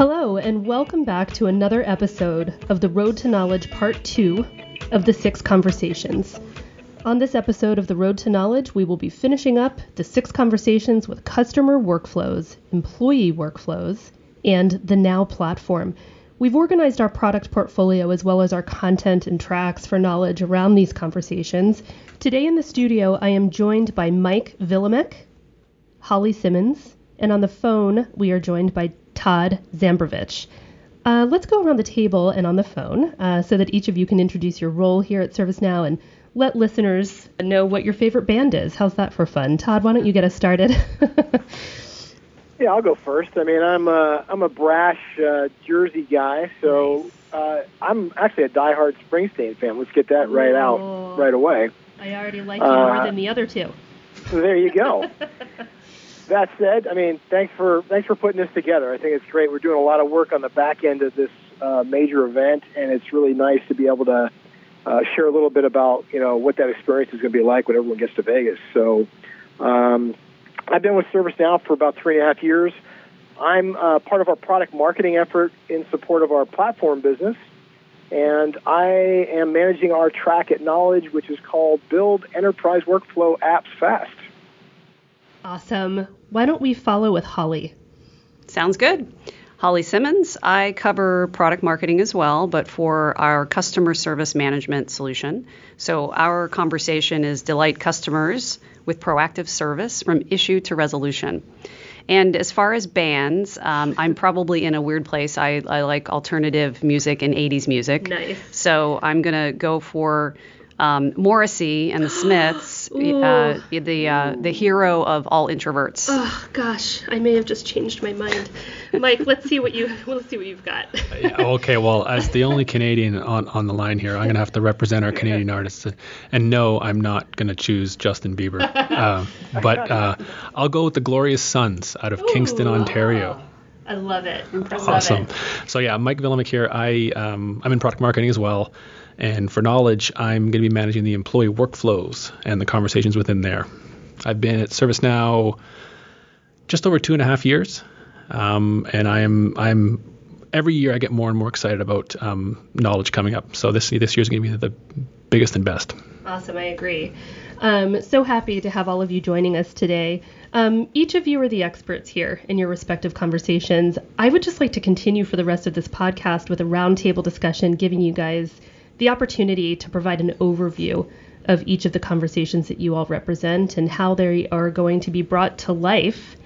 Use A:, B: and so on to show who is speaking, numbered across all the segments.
A: Hello, and welcome back to another episode of the Road to Knowledge Part 2 of the Six Conversations. On this episode of the Road to Knowledge, we will be finishing up the six conversations with customer workflows, employee workflows, and the Now platform. We've organized our product portfolio as well as our content and tracks for knowledge around these conversations. Today in the studio, I am joined by Mike Vilemek, Holly Simmons, and on the phone, we are joined by Todd Zambrovich. Uh, let's go around the table and on the phone uh, so that each of you can introduce your role here at ServiceNow and let listeners know what your favorite band is. How's that for fun? Todd, why don't you get us started?
B: yeah, I'll go first. I mean, I'm a, I'm a brash uh, Jersey guy, so uh, I'm actually a diehard Springsteen fan. Let's get that right out right away.
A: I already like you more uh, than the other two.
B: There you go. that said, I mean, thanks for thanks for putting this together. I think it's great. We're doing a lot of work on the back end of this uh, major event, and it's really nice to be able to uh, share a little bit about you know what that experience is going to be like when everyone gets to Vegas. So, um, I've been with ServiceNow for about three and a half years. I'm uh, part of our product marketing effort in support of our platform business, and I am managing our track at Knowledge, which is called Build Enterprise Workflow Apps Fast.
A: Awesome. Why don't we follow with Holly?
C: Sounds good. Holly Simmons. I cover product marketing as well, but for our customer service management solution. So our conversation is delight customers with proactive service from issue to resolution. And as far as bands, um, I'm probably in a weird place. I, I like alternative music and 80s music.
A: Nice.
C: So I'm going to go for um, Morrissey and the Smiths, uh, the uh, the hero of all introverts.
A: Oh gosh, I may have just changed my mind. Mike, let's see what you let's see what you've got.
D: okay, well, as the only Canadian on, on the line here, I'm gonna have to represent our Canadian artists, and no, I'm not gonna choose Justin Bieber, uh, but uh, I'll go with the Glorious Sons out of Ooh. Kingston, Ontario.
A: I love it.
D: awesome. It. So yeah, Mike Vilemek here. I um, I'm in product marketing as well. And for knowledge, I'm going to be managing the employee workflows and the conversations within there. I've been at ServiceNow just over two and a half years, um, and I'm I'm every year I get more and more excited about um, knowledge coming up. So this this year is going to be the biggest and best.
A: Awesome, I agree. Um, so happy to have all of you joining us today. Um, each of you are the experts here in your respective conversations. I would just like to continue for the rest of this podcast with a roundtable discussion, giving you guys the opportunity to provide an overview of each of the conversations that you all represent and how they are going to be brought to life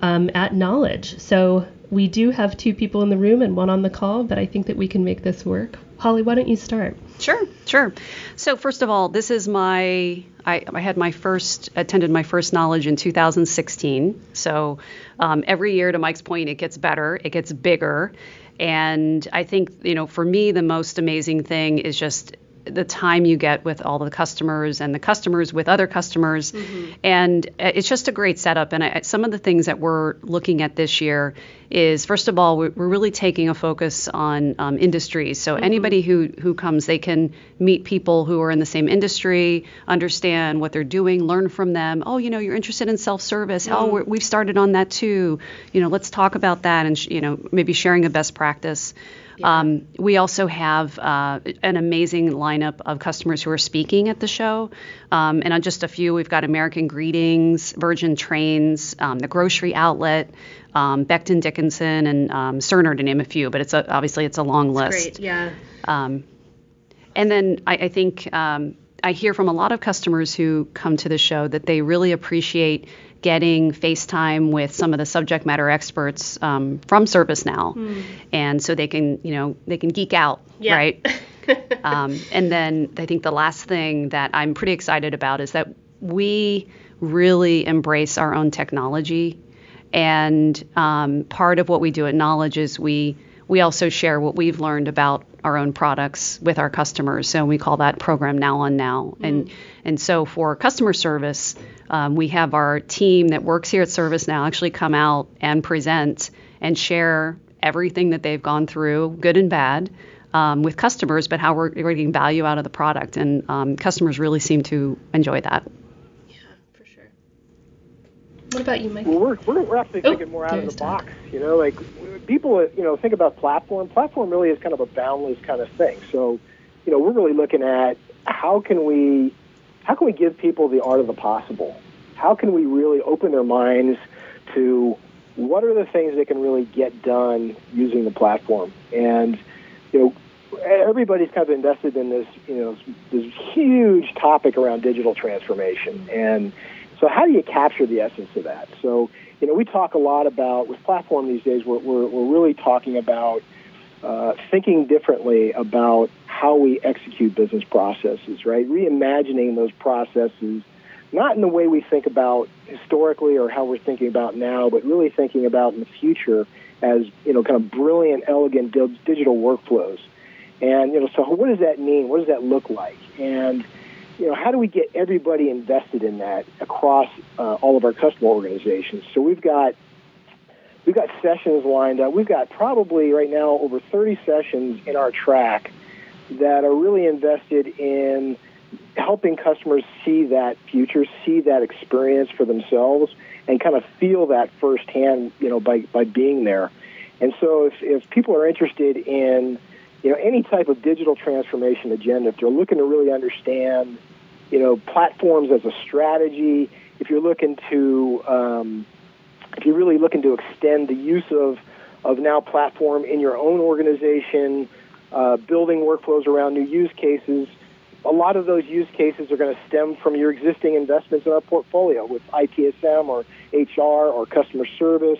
A: um, at Knowledge. So we do have two people in the room and one on the call, but I think that we can make this work. Holly, why don't you start?
C: Sure, sure. So first of all, this is my I, I had my first attended my first knowledge in 2016. So um, every year, to Mike's point, it gets better, it gets bigger, and I think, you know, for me, the most amazing thing is just the time you get with all the customers and the customers with other customers. Mm-hmm. And it's just a great setup. And I, some of the things that we're looking at this year is, first of all, we're, really taking a focus on um, industries. So mm-hmm. anybody who, who comes, they can meet people who are in the same industry, understand what they're doing, learn from them. Oh, you know, you're interested in self-service. Oh, mm-hmm. Oh, we've started on that too. You know, let's talk about that and, you know, maybe sharing a best practice. Um, we also have uh, an amazing lineup of customers who are speaking at the show. Um, and on just a few, we've got American Greetings, Virgin Trains, um, the Grocery Outlet, um, Becton Dickinson, and um, Cerner, to name a few. But it's a, obviously it's a long list.
A: Great, yeah.
C: Um, and then I, I think um, I hear from a lot of customers who come to the show that they really appreciate getting FaceTime with some of the subject matter experts um, from ServiceNow, mm. and so they can, you know, they can geek out,
A: yeah.
C: right? um, and then I think the last thing that I'm pretty excited about is that we really embrace our own technology, and um, part of what we do at Knowledge is we we also share what we've learned about our own products with our customers. So we call that program Now on Now. Mm. And and so for customer service, um, we have our team that works here at ServiceNow actually come out and present and share everything that they've gone through, good and bad. Um, with customers, but how we're, we're, getting value out of the product, and um, customers really seem to enjoy that.
A: Yeah, for sure. What about you, Mike?
B: Well, we're, we're, we're actually
A: Oh,
B: thinking more out of the
A: Todd.
B: box. You know, like people, you know, think about platform. Platform really is kind of a boundless kind of thing. So, you know, we're really looking at how can we, how can we give people the art of the possible? How can we really open their minds to what are the things they can really get done using the platform? And, you know, everybody's kind of invested in this, you know, this huge topic around digital transformation. And so, how do you capture the essence of that? So, you know, we talk a lot about with platform these days. We're we're, we're really talking about uh, thinking differently about how we execute business processes, right? Reimagining those processes, not in the way we think about historically or how we're thinking about now, but really thinking about in the future as you know, kind of brilliant, elegant digital workflows. And you know, so what does that mean? What does that look like? And you know, how do we get everybody invested in that across uh, all of our customer organizations? So we've got we've got sessions lined up. We've got probably right now over 30 sessions in our track that are really invested in helping customers see that future, see that experience for themselves, and kind of feel that firsthand, you know, by, by being there. And so if, if people are interested in, you know, any type of digital transformation agenda, if they're looking to really understand, you know, platforms as a strategy, if you're looking to, um, if you're really looking to extend the use of, of now platform in your own organization, uh, building workflows around new use cases, a lot of those use cases are going to stem from your existing investments in our portfolio with ITSM or HR or customer service.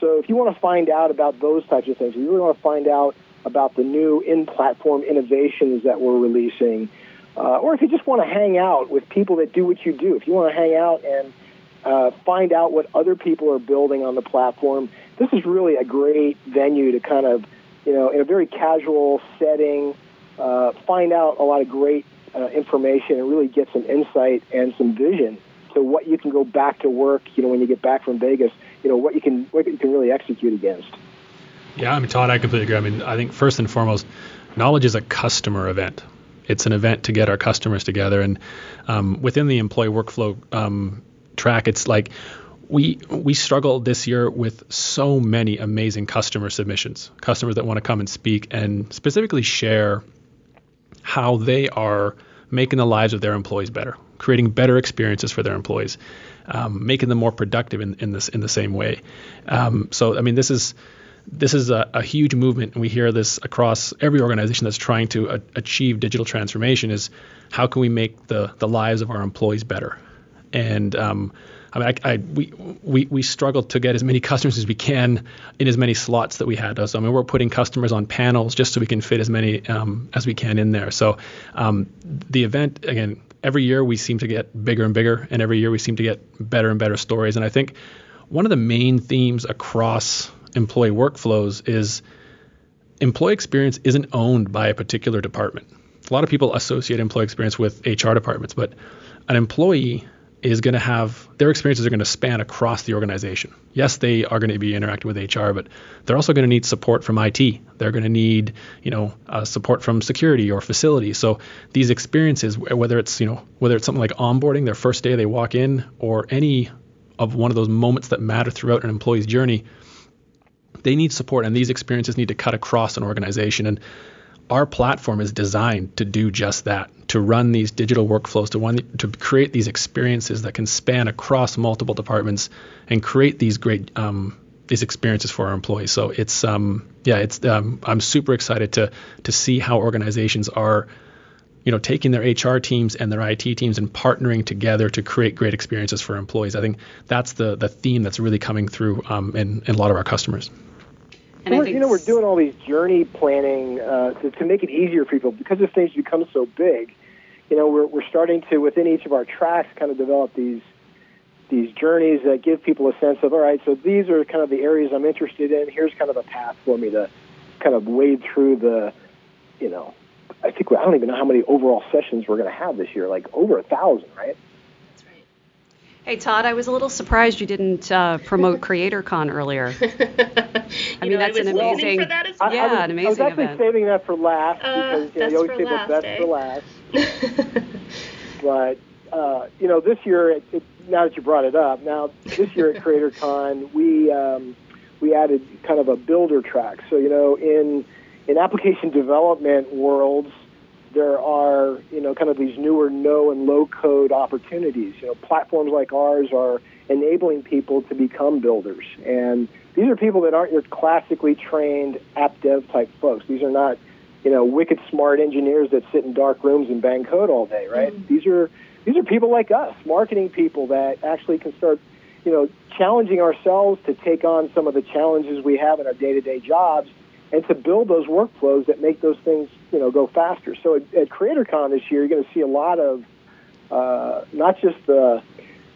B: So if you want to find out about those types of things, if you really want to find out about the new in-platform innovations that we're releasing, uh, or if you just want to hang out with people that do what you do, if you want to hang out and uh, find out what other people are building on the platform, this is really a great venue to kind of, you know, in a very casual setting, uh, find out a lot of great uh, information and really get some insight and some vision to what you can go back to work. You know, when you get back from Vegas, you know what you can what you can really execute against.
D: Yeah, I mean, Todd, I completely agree. I mean, I think first and foremost, knowledge is a customer event. It's an event to get our customers together, and um, within the employee workflow um, track, it's like we we struggle this year with so many amazing customer submissions, customers that want to come and speak and specifically share how they are making the lives of their employees better, creating better experiences for their employees, um, making them more productive in, in this in the same way. Um, so I mean, this is this is a, a, huge movement, and we hear this across every organization that's trying to a- achieve digital transformation. Is how can we make the the lives of our employees better? And um, I mean, I, I, we, we we struggled to get as many customers as we can in as many slots that we had. So I mean, we're putting customers on panels just so we can fit as many um, as we can in there. So um, the event again, every year we seem to get bigger and bigger, and every year we seem to get better and better stories. And I think one of the main themes across employee workflows is employee experience isn't owned by a particular department. A lot of people associate employee experience with HR departments, but an employee is going to have their experiences are going to span across the organization. Yes, they are going to be interacting with HR, but they're also going to need support from IT. They're going to need, you know, uh, support from security or facility. So these experiences, whether it's, you know, whether it's something like onboarding, their first day they walk in, or any of one of those moments that matter throughout an employee's journey, they need support, and these experiences need to cut across an organization. And our platform is designed to do just that to run these digital workflows to one to create these experiences that can span across multiple departments and create these great um, these experiences for our employees so it's um, yeah it's um, I'm super excited to to see how organizations are you know taking their HR teams and their IT teams and partnering together to create great experiences for employees I think that's the the theme that's really coming through um, in, in a lot of our customers.
C: And
B: well, you know, we're doing all these journey planning uh, to, to make it easier for people because as things become so big. You know, we're we're starting to within each of our tracks kind of develop these these journeys that give people a sense of all right. So these are kind of the areas I'm interested in. Here's kind of a path for me to kind of wade through the, you know, I think I don't even know how many overall sessions we're going to have this year. Like over a thousand, right? That's right.
C: Hey Todd, I was a little surprised you didn't uh, promote CreatorCon earlier. I mean,
A: know,
C: that's
A: I
C: an amazing,
A: for that as
B: I,
A: well.
C: yeah,
B: I was,
C: an amazing
B: I was actually
C: event.
B: saving that for last
A: Uh,
B: because you, know, you always
A: for
B: say
A: last,
B: the best
A: eh?
B: for last. But uh, you know, this year, it, it, now that you brought it up, now this year at CreatorCon, we um, we added kind of a builder track. So you know, in in application development worlds, there are you know kind of these newer no and low code opportunities. You know, platforms like ours are enabling people to become builders, and these are people that aren't your classically trained app dev type folks. These are not you know wicked smart engineers that sit in dark rooms and bang code all day, right? Mm-hmm. These are these are people like us, marketing people that actually can start, you know, challenging ourselves to take on some of the challenges we have in our day-to-day jobs and to build those workflows that make those things, you know, go faster. So at, at CreatorCon this year, you're going to see a lot of uh, not just the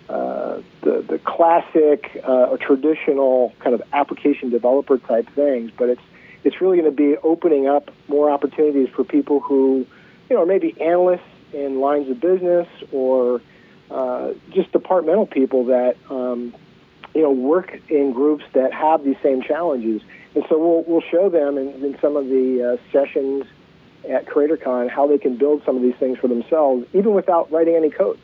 B: uh, the, the classic uh, or traditional kind of application developer type things, but it's it's really going to be opening up more opportunities for people who, you know, maybe analysts in lines of business or uh, just departmental people that um, you know work in groups that have these same challenges. And so we'll we'll show them in, in some of the uh, sessions at CreatorCon how they can build some of these things for themselves, even without writing any code.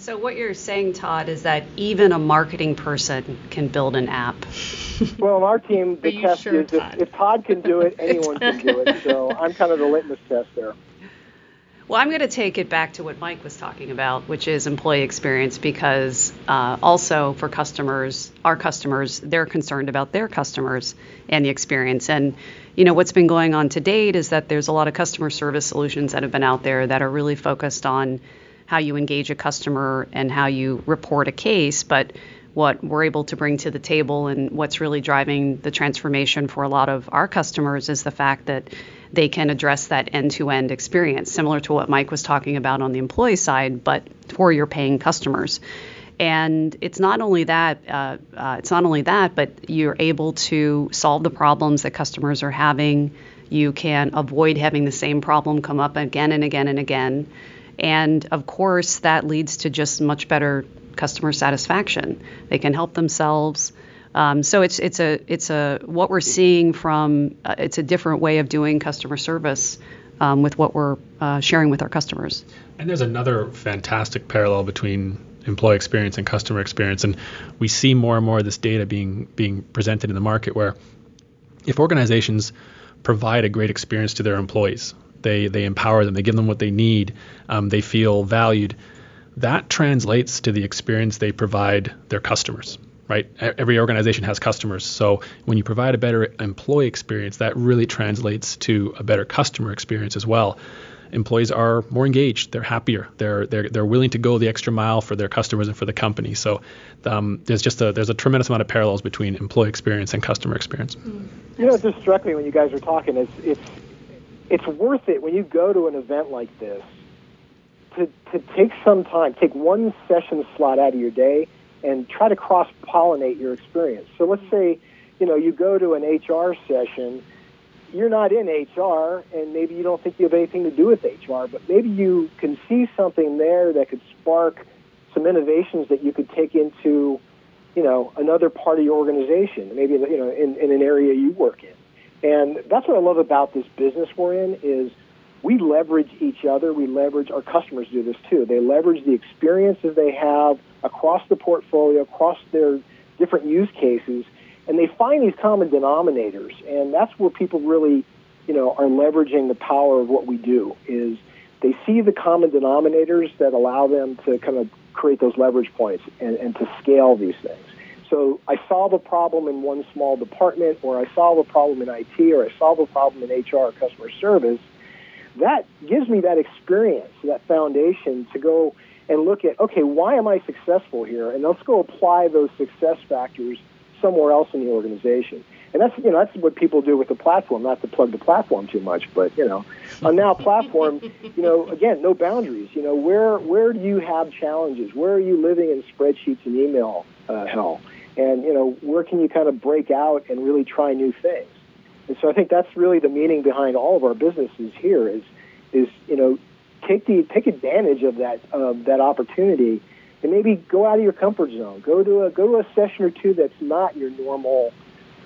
C: So what you're saying, Todd, is that even a marketing person can build an app.
B: well, in our team, the test sure, is if, if Todd can do it, anyone can do it. So I'm kind of the litmus test there.
C: Well, I'm going to take it back to what Mike was talking about, which is employee experience, because uh, also for customers, our customers, they're concerned about their customers and the experience. And, you know, what's been going on to date is that there's a lot of customer service solutions that have been out there that are really focused on how you engage a customer and how you report a case. But what we're able to bring to the table and what's really driving the transformation for a lot of our customers is the fact that they can address that end-to-end experience, similar to what Mike was talking about on the employee side, but for your paying customers. And it's not only that, uh, uh, it's not only that, but you're able to solve the problems that customers are having. You can avoid having the same problem come up again and again and again. And of course, that leads to just much better customer satisfaction. They can help themselves. Um, so it's it's a it's a what we're seeing from uh, it's a different way of doing customer service um, with what we're uh, sharing with our customers.
D: And there's another fantastic parallel between employee experience and customer experience, and we see more and more of this data being being presented in the market where if organizations provide a great experience to their employees, they they empower them, they give them what they need, um, they feel valued. That translates to the experience they provide their customers right? Every organization has customers. So when you provide a better employee experience, that really translates to a better customer experience as well. Employees are more engaged. They're happier. They're they're they're willing to go the extra mile for their customers and for the company. So um, there's just a there's a tremendous amount of parallels between employee experience and customer experience.
B: You know, it just struck me when you guys were talking. It's it's it's worth it when you go to an event like this to to take some time, take one session slot out of your day and try to cross pollinate your experience. So let's say, you know, you go to an HR session, you're not in HR, and maybe you don't think you have anything to do with HR, but maybe you can see something there that could spark some innovations that you could take into, you know, another part of your organization, maybe you know, in, in an area you work in. And that's what I love about this business we're in is we leverage each other. We leverage our customers do this too. They leverage the experiences they have across the portfolio, across their different use cases, and they find these common denominators. And that's where people really, you know, are leveraging the power of what we do. Is they see the common denominators that allow them to kind of create those leverage points and, and to scale these things. So I solve a problem in one small department, or I solve a problem in IT, or I solve a problem in HR or customer service that gives me that experience, that foundation to go and look at, okay, why am I successful here? And let's go apply those success factors somewhere else in the organization. And that's you know that's what people do with the platform. Not to plug the platform too much, but you know, on now platform, you know, again, no boundaries. You know, where where do you have challenges? Where are you living in spreadsheets and email uh, hell? And you know, where can you kind of break out and really try new things? And so I think that's really the meaning behind all of our businesses here is is you know take the take advantage of that that opportunity and maybe go out of your comfort zone. Go to a go to a session or two that's not your normal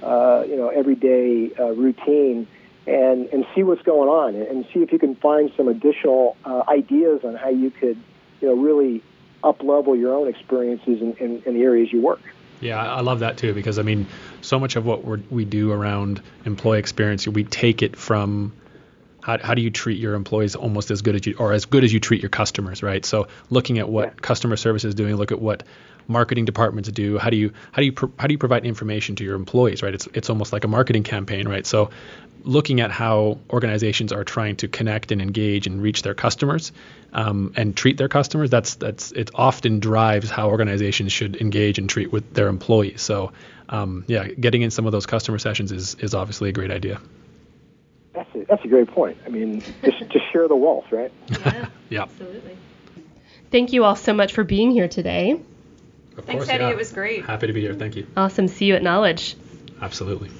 B: uh, you know everyday uh, routine and and see what's going on and see if you can find some additional uh, ideas on how you could you know really up level your own experiences in, in, in the areas you work.
D: Yeah, I love that too because I mean, so much of what we we do around employee experience, we take it from how, how do you treat your employees almost as good as you or as good as you treat your customers, right? So looking at what
B: Yeah.
D: customer service is doing, look at what marketing departments do. How do you how do you pro- how do you provide information to your employees, right? It's it's almost like a marketing campaign, right? So looking at how organizations are trying to connect and engage and reach their customers um, and treat their customers, that's that's it often drives how organizations should engage and treat with their employees. So um, yeah, getting in some of those customer sessions is is obviously a great idea.
B: That's a, that's a great point. I mean, just just share the wealth, right?
A: Yeah,
D: Yeah,
A: absolutely. Thank you all so much for being here today.
D: Of
C: Thanks,
D: course.
C: Eddie.
D: yeah.
C: It was great.
D: Happy to be here. Thank you.
A: Awesome. See you at Knowledge.
D: Absolutely.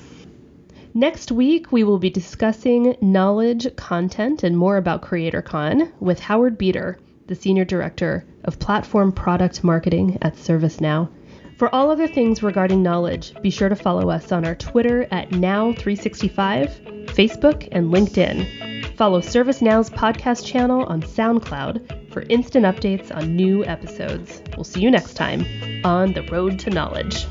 A: Next week, we will be discussing knowledge, content, and more about CreatorCon with Howard Beater, the Senior Director of Platform Product Marketing at ServiceNow. For all other things regarding knowledge, be sure to follow us on our Twitter at Now365, Facebook, and LinkedIn. Follow ServiceNow's podcast channel on SoundCloud for instant updates on new episodes. We'll see you next time on The Road to Knowledge.